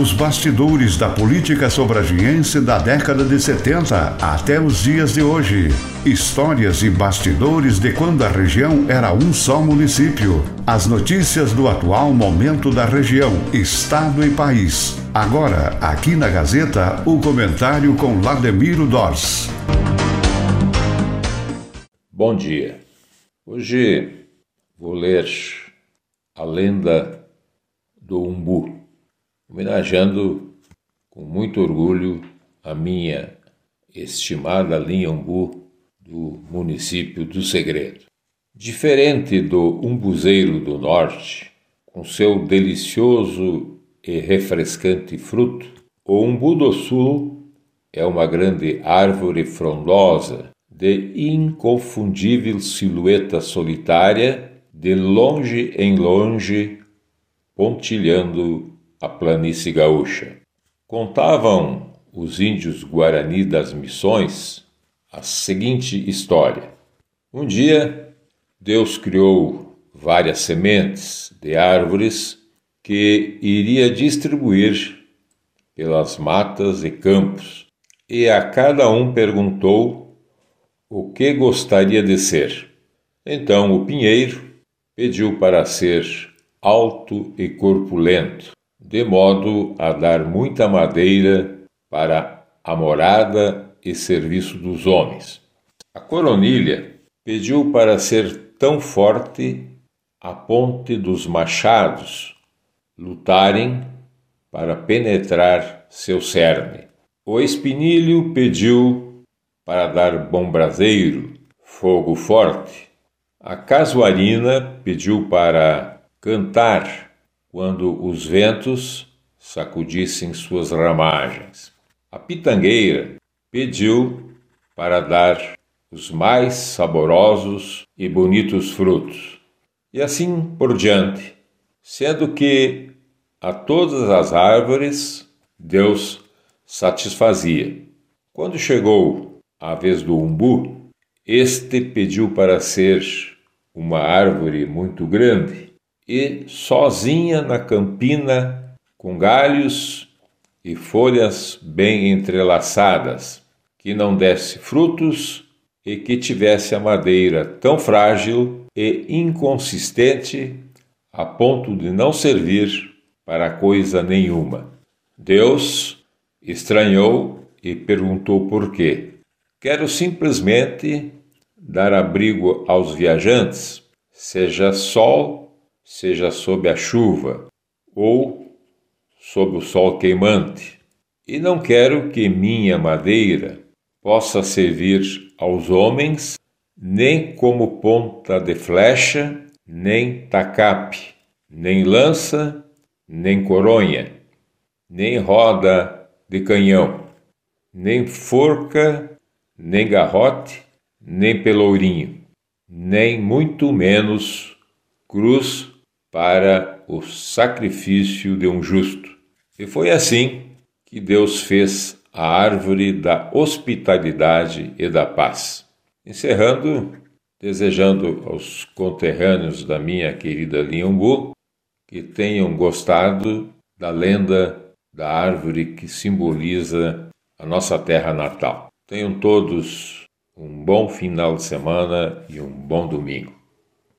Os bastidores da política sobragiense da década de 70 até os dias de hoje. Histórias e bastidores de quando a região era um só município. As notícias do atual momento da região, estado e país. Agora, aqui na Gazeta, o comentário com Lademiro Dors. Bom dia. Hoje vou ler a lenda do Umbu homenageando com muito orgulho a minha estimada linha umbu do município do Segredo. Diferente do umbuzeiro do norte, com seu delicioso e refrescante fruto, o umbu do sul é uma grande árvore frondosa de inconfundível silhueta solitária, de longe em longe, pontilhando a planície gaúcha. Contavam os índios guarani das missões a seguinte história: Um dia, Deus criou várias sementes de árvores que iria distribuir pelas matas e campos, e a cada um perguntou o que gostaria de ser. Então o pinheiro pediu para ser alto e corpulento, de modo a dar muita madeira para a morada e serviço dos homens. A coronilha pediu para ser tão forte a ponte dos machados lutarem para penetrar seu cerne. O espinilho pediu para dar bom braseiro, fogo forte. A casuarina pediu para cantar quando os ventos sacudissem suas ramagens. A pitangueira pediu para dar os mais saborosos e bonitos frutos, e assim por diante, sendo que a todas as árvores Deus satisfazia. Quando chegou a vez do umbu, este pediu para ser uma árvore muito grande e sozinha na campina, com galhos e folhas bem entrelaçadas, que não desse frutos e que tivesse a madeira tão frágil e inconsistente a ponto de não servir para coisa nenhuma. Deus estranhou e perguntou por quê. Quero simplesmente dar abrigo aos viajantes, seja sol seja sob a chuva ou sob o sol queimante, e não quero que minha madeira possa servir aos homens nem como ponta de flecha, nem tacape, nem lança, nem coronha, nem roda de canhão, nem forca, nem garrote, nem pelourinho, nem muito menos cruz para o sacrifício de um justo. E foi assim que Deus fez a árvore da hospitalidade e da paz. Encerrando, desejando aos conterrâneos da minha querida Linhambu que tenham gostado da lenda da árvore que simboliza a nossa terra natal. Tenham todos um bom final de semana e um bom domingo.